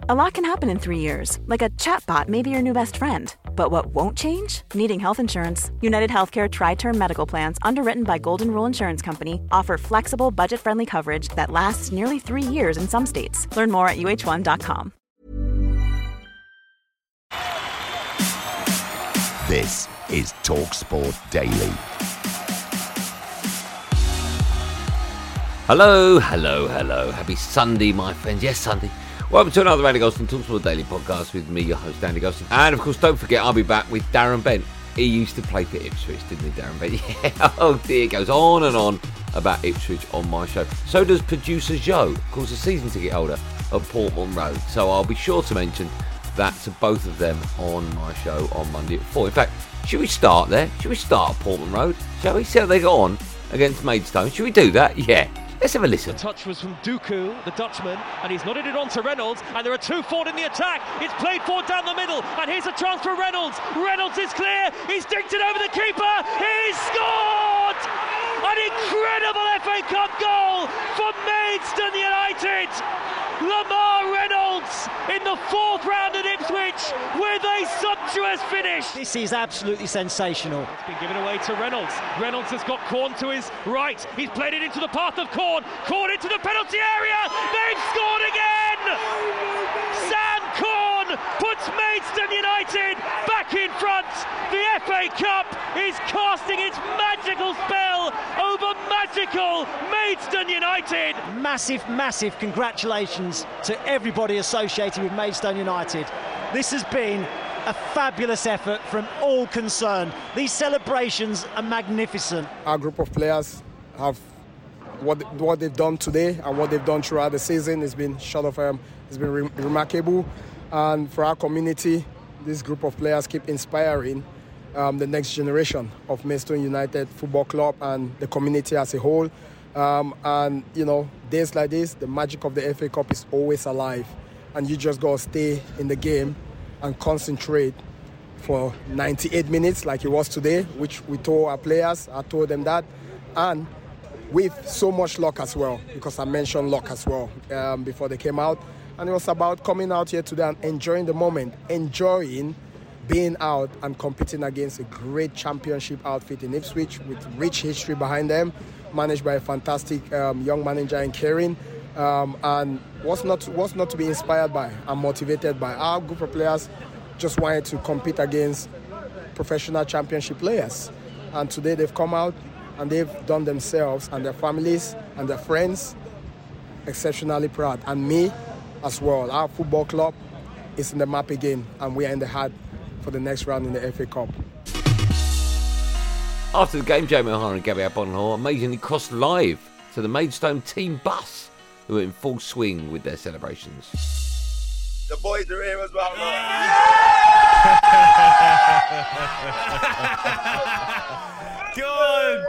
A lot can happen in three years, like a chatbot may be your new best friend. But what won't change? Needing health insurance. United Healthcare Tri Term Medical Plans, underwritten by Golden Rule Insurance Company, offer flexible, budget friendly coverage that lasts nearly three years in some states. Learn more at uh1.com. This is TalkSport Daily. Hello, hello, hello. Happy Sunday, my friends. Yes, Sunday. Welcome to another Andy Goldstein Talksport Daily podcast with me, your host, Andy Goldstein. And of course, don't forget, I'll be back with Darren Bent. He used to play for Ipswich, didn't he, Darren Bent? Yeah, oh dear, it goes on and on about Ipswich on my show. So does producer Joe, of course, a season ticket holder at Portman Road. So I'll be sure to mention that to both of them on my show on Monday at 4. In fact, should we start there? Should we start at Portman Road? Shall we see how they got on against Maidstone? Should we do that? Yeah. Let's have a listen. The touch was from Duku, the Dutchman, and he's nodded it on to Reynolds, and there are two forward in the attack. It's played forward down the middle, and here's a chance for Reynolds. Reynolds is clear. He's dinked it over the keeper. He's scored! An incredible FA Cup goal for Maidstone United. Lamar Reynolds in the fourth round at Ipswich with a sumptuous finish. This is absolutely sensational. It's been given away to Reynolds. Reynolds has got Corne to his right. He's played it into the path of Corne. Corne into the penalty area. They've scored again. Sam Corne puts Maidstone United back in front. The FA Cup is casting its magical spell over magical Maidstone United. Massive, massive congratulations to everybody associated with Maidstone United. This has been a fabulous effort from all concerned. These celebrations are magnificent. Our group of players have what what they've done today and what they've done throughout the season has been short of um, it's been re- remarkable. And for our community, this group of players keep inspiring um, the next generation of Maidstone United Football Club and the community as a whole. Um, and you know, days like this, the magic of the FA Cup is always alive, and you just gotta stay in the game and concentrate for 98 minutes, like it was today, which we told our players. I told them that, and with so much luck as well, because I mentioned luck as well um, before they came out. And it was about coming out here today and enjoying the moment, enjoying being out and competing against a great championship outfit in Ipswich with rich history behind them, managed by a fantastic um, young manager in Kieran. Um, and what's not what's not to be inspired by and motivated by our group of players just wanted to compete against professional championship players. And today they've come out and they've done themselves and their families and their friends exceptionally proud. And me as well. Our football club is in the map again and we are in the heart for the next round in the FA Cup. After the game, Jamie O'Hara and Gabby Agbonlahor amazingly crossed live to the Maidstone team bus, who were in full swing with their celebrations. The boys are here as well. Good.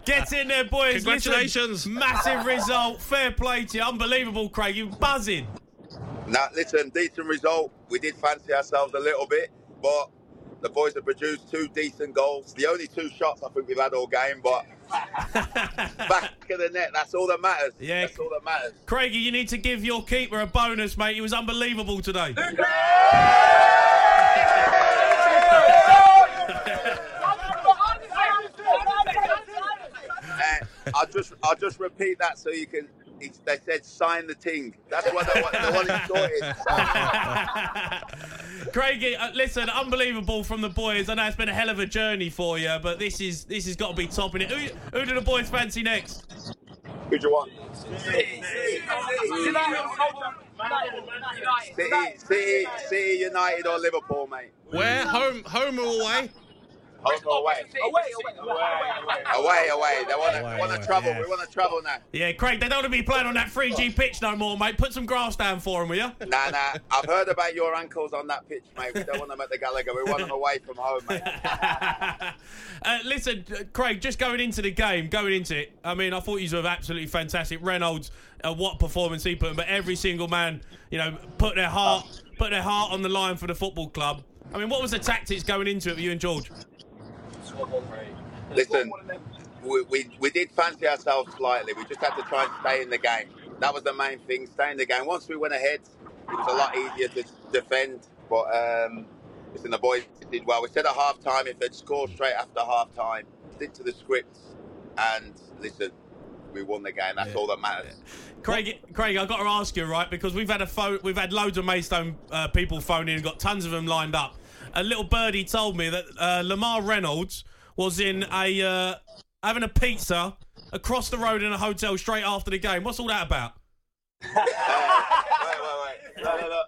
Get in there, boys. Congratulations. Listen, massive result. Fair play to you. Unbelievable, Craig. You're buzzing. Now, listen, decent result. We did fancy ourselves a little bit, but the boys have produced two decent goals. The only two shots I think we've had all game, but back of the net, that's all that matters. Yeah. That's all that matters. Craigie, you need to give your keeper a bonus, mate. He was unbelievable today. Uh, I'll just I'll just repeat that so you can. It's, they said sign the ting. That's what they want. They want it sorted. Craigie, uh, listen, unbelievable from the boys. I know it's been a hell of a journey for you, but this is this has got to be topping it. Who, who do the boys fancy next? Who do you want? City, City, City United or Liverpool, mate. Where? Home, home or away? Home or away? Away, away, away, Away, away. They want to Away, want away, to travel. yeah. We want to travel now. Yeah, Craig, they don't want to be playing on that 3G pitch no more, mate. Put some grass down for them, will you? Nah, nah. I've heard about your ankles on that pitch, mate. We don't want them at the Gallagher. We want them away from home, mate. Uh, listen, uh, Craig, just going into the game, going into it, I mean, I thought you were absolutely fantastic. Reynolds, uh, what performance he put in, but every single man, you know, put their heart, put their heart on the line for the football club. I mean, what was the tactics going into it with you and George? Listen, we, we, we did fancy ourselves slightly. We just had to try and stay in the game. That was the main thing, stay in the game. Once we went ahead, it was a lot easier to defend. But um, listen, the boys did well. We said at half time if they'd score straight after half time, stick to the scripts, and listen, we won the game. That's all that matters. Craig, Craig, I've got to ask you, right? Because we've had a phone, we've had loads of Maidstone uh, people phone in, and got tons of them lined up. A little birdie told me that uh, Lamar Reynolds was in a uh, having a pizza across the road in a hotel straight after the game. What's all that about? wait, wait, wait. No, no, no.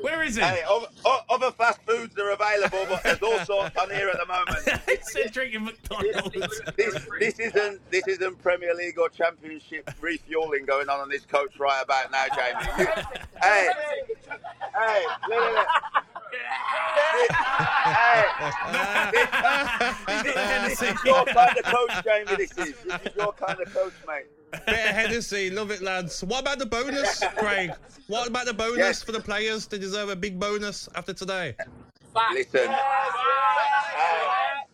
Where is it? Hey, other, other fast foods are available, but there's all sorts on here at the moment. he said drinking McDonald's. This, this isn't this isn't Premier League or Championship refueling going on on this coach right about now, Jamie. You, hey, hey, look, look, look. Hey, this, this is your kind of coach, Jamie. This is this is your kind of coach, mate. Bit of Hennessy, love it, lads. What about the bonus, Craig? What about the bonus Yes. for the players? They deserve a big bonus after today. Listen,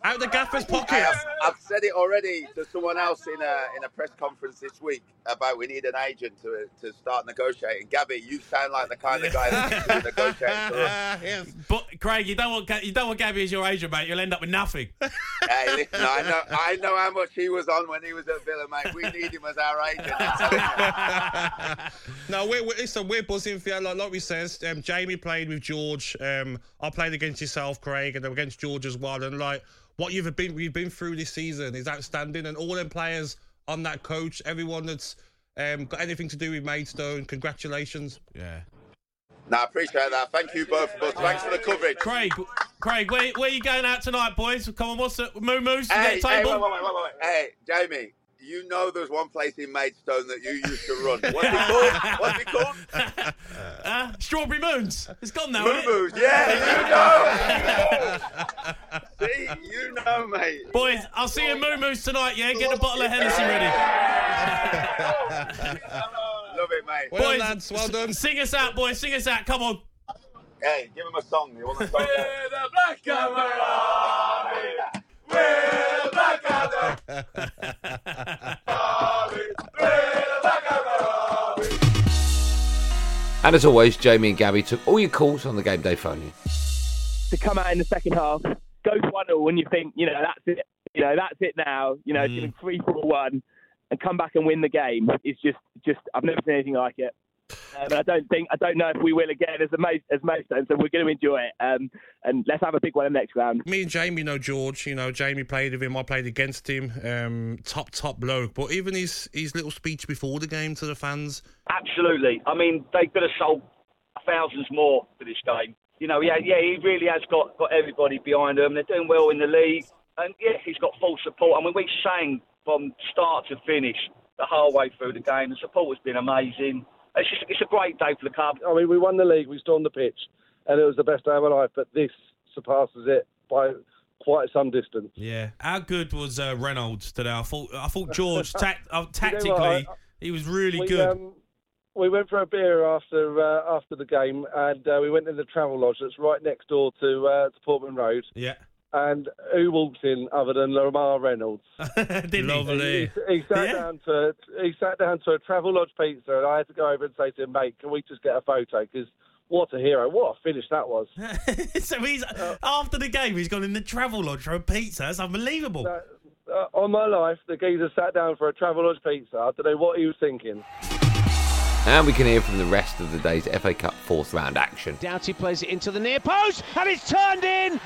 Out the gaffer's pocket. have, I've said it already to someone else in a in a press conference this week about we need an agent to to start negotiating. Gabby, you sound like the kind of guy that's going to negotiate for us. yes. But Craig, you don't want you don't want Gabby as your agent, mate. You'll end up with nothing. Hey, listen, I know I know how much he was on when he was at Villa, mate. We need him as our agent. I'm telling you. no, we're, we're, listen, we're buzzing for you. Like, like we said, um, Jamie played with George. Um, I played against yourself, Craig, and against George as well. And like what you've been, you've been through this season is outstanding. And all them players on that coach, everyone that's um, got anything to do with Maidstone, congratulations. Yeah. No, I appreciate that. Thank you both of us. Thanks for the coverage. Craig, Craig, where, where you going out tonight, boys? Come on, what's the moo moos? Hey, hey, table? wait, wait, wait, wait, wait. Hey, Jamie, you know there's one place in Maidstone that you used to run. What's it called? What's it called? Uh, Strawberry Moons. It's gone now. isn't Yeah, you know. See, you know, mate. Boys, I'll see you in Moo Moos tonight, yeah? Get a bottle of Hennessy ready. Love it, mate. Well, Boys, lads, well done. Sing us out, boys. Sing us out. Come on. Hey, give him a song. You want a song? And as always, Jamie and Gabby took all your calls on the game day phone in. to come out in the second half, go to one 0 and you think, you know, that's it. You know, that's it now. You know, it's Mm. getting three, four, one, and come back and win the game is just, just. I've never seen anything like it. Um, and I don't think, I don't know if we will again as a most, as most, so we're going to enjoy it. Um, and let's have a big one in the next round. Me and Jamie know George. You know, Jamie played with him. I played against him. Um, top, top bloke. But even his his little speech before the game to the fans, Absolutely. I mean, they could have sold thousands more for this game. You know, yeah, yeah, he really has got, got everybody behind him. They're doing well in the league. And, yeah, he's got full support. I mean, we sang from start to finish the whole way through the game. The support has been amazing. It's just, it's a great day for the club. I mean, we won the league, we stormed the pitch, and it was the best day of my life. But this surpasses it by quite some distance. Yeah. How good was uh, Reynolds today? I thought I thought George tact, uh, You know tactically I- he was really we, good. Um, we went for a beer after uh, after the game, and uh, we went in the travel lodge that's right next door to uh, to Portman Road. yeah. And who walked in other than Lamar Reynolds? Didn't he? lovely. He, he sat Yeah. down to he sat down to a travel lodge pizza, and I had to go over and say to him, "Mate, can we just get a photo? Because what a hero! What a finish that was!" so he's after the game, he's gone in the travel lodge for a pizza. That's unbelievable. Uh, on my life, the geezer sat down for a travel lodge pizza. I don't know what he was thinking. And we can hear from the rest of the day's FA Cup fourth round action. Doughty plays it into the near post, and it's turned in.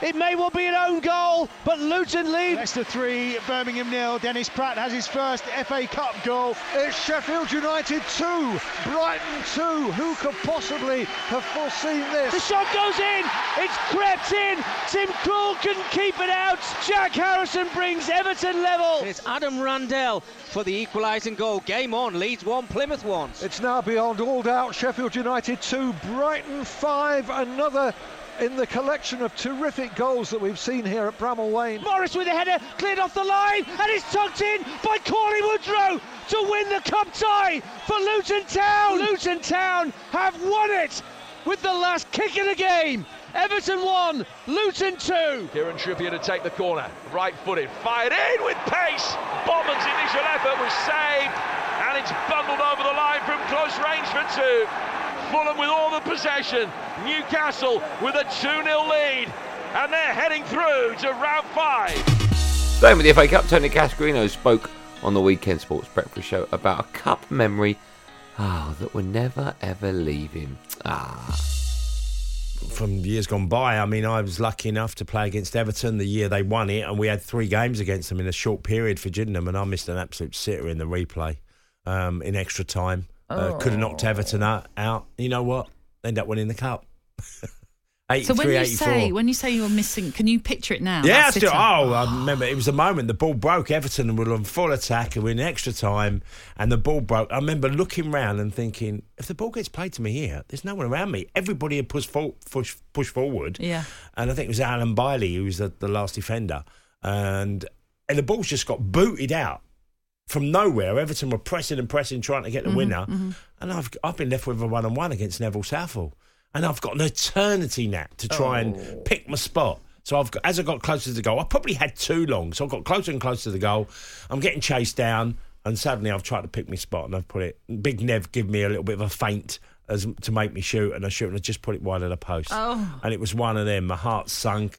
It may well be an own goal, but Luton lead. Leicester 3, Birmingham nil. Dennis Praet has his first FA Cup goal. It's Sheffield United 2, Brighton 2. Who could possibly have foreseen this? The shot goes in. It's crept in. Tim Krul can keep it out. Jack Harrison brings Everton level. It's Adam Randell for the equalising goal. Game on. Leeds 1, Plymouth 1. It's now beyond all doubt. Sheffield United 2, Brighton 5. Another in the collection of terrific goals that we've seen here at Bramall Lane. Morris with a header cleared off the line and it's tucked in by Cauley Woodrow to win the cup tie for Luton Town. Luton Town have won it with the last kick of the game. Everton 1, Luton 2. Kieran Trippier to take the corner. Right footed, fired in with pace. Botman's initial effort was saved, and it's bundled over the line from close range for two. Fulham with all the possession. Newcastle with a 2 0 lead. And they're heading through to round five. Staying with the FA Cup, Tony Cascarino spoke on the Weekend Sports Breakfast Show about a cup memory oh, that will never ever leave him. Ah. From years gone by, I mean, I was lucky enough to play against Everton the year they won it, and we had three games against them in a short period for Gillingham, and I missed an absolute sitter in the replay um, in extra time. Uh, could have knocked Everton out, out. You know what? End up winning the cup. So when you say when you say you're missing, can you picture it now? Yeah, I still, oh, I remember it was the moment the ball broke. Everton were on full attack and we're in extra time, and the ball broke. I remember looking round and thinking, if the ball gets played to me here, there's no one around me. Everybody had pushed, for, push, pushed forward. Yeah. And I think it was Alan Bailey who was the, the last defender. And, and the ball's just got booted out from nowhere. Everton were pressing and pressing, trying to get the Mhm, winner. mhm. And I've, I've been left with a one on one against Neville Southall. And I've got an eternity nap to try Oh. and pick my spot. So I've got, as I got closer to the goal, I probably had too long. So I got closer and closer to the goal. I'm getting chased down, and suddenly I've tried to pick my spot, and I've put it. Big Nev give me a little bit of a feint as to make me shoot, and I shoot, and I just put it wide of the post. Oh. And it was one of them. My heart sunk.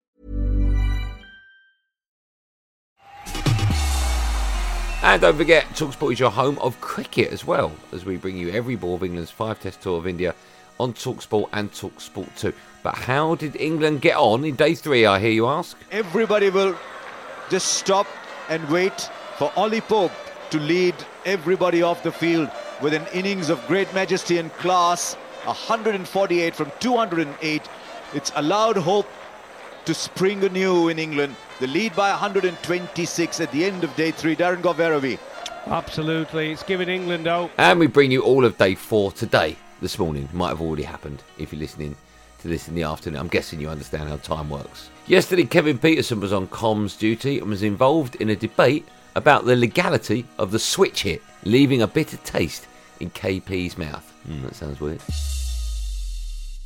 And don't forget, Talksport is your home of cricket as well, as we bring you every ball of England's five test tour of India on Talksport and Talksport 2. But how did England get on in day three, I hear you ask? Everybody will just stop and wait for Ollie Pope to lead everybody off the field with an innings of great majesty and class. 148 from 208. It's allowed hope to spring anew in England. The lead by 126 at the end of day three. Darren Goveravi. Absolutely. It's given England hope. And we bring you all of day four today, this morning. Might have already happened if you're listening to this in the afternoon. I'm guessing you understand how time works. Yesterday, Kevin Pietersen was on comms duty and was involved in a debate about the legality of the switch hit, leaving a bitter taste in KP's mouth. Hmm, that sounds weird.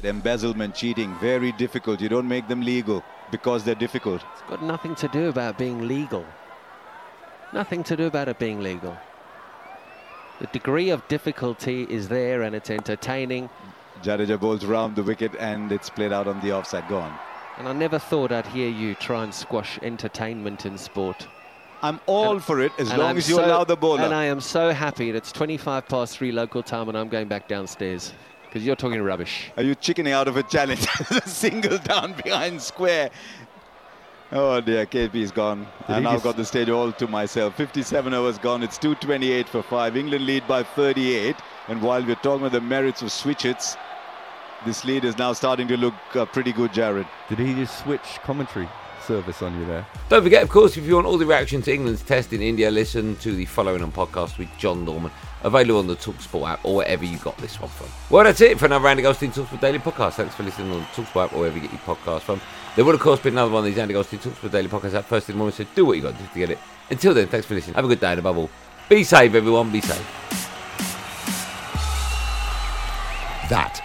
Embezzlement, cheating, very difficult. You don't make them legal because they're difficult. It's got nothing to do about being legal. Nothing to do about it being legal. The degree of difficulty is there and it's entertaining. Jadeja bowls round the wicket and it's played out on the offside. Gone. And I never thought I'd hear you try and squash entertainment in sport. I'm all And- for it as long I'm as you so- allow the bowler. And I am so happy that it's 25 past three local time and I'm going back downstairs because you're talking rubbish. Are you chickening out of a challenge? a Single down behind square. Oh dear, KP's gone. Did I he now got the stage all to myself. 57 overs gone. It's 228 for 5. England lead by 38. And while we're talking about the merits of switch hits, this lead is now starting to look uh, pretty good, Jared. Did he just switch commentary service on you there? Don't forget, of course, if you want all the reaction to England's test in India, listen to the following on podcast with John Norman, available on the Talksport app or wherever you got this one from. Well, that's it for another Andy Goldstein Talksport Daily podcast. Thanks for listening on the Talksport app or wherever you get your podcast from. There will, of course, be another one of these Andy Goldstein Talksport Daily podcasts out first in the morning, so do what you got to do to get it. Until then, thanks for listening. Have a good day, and above all, be safe, everyone. Be safe. That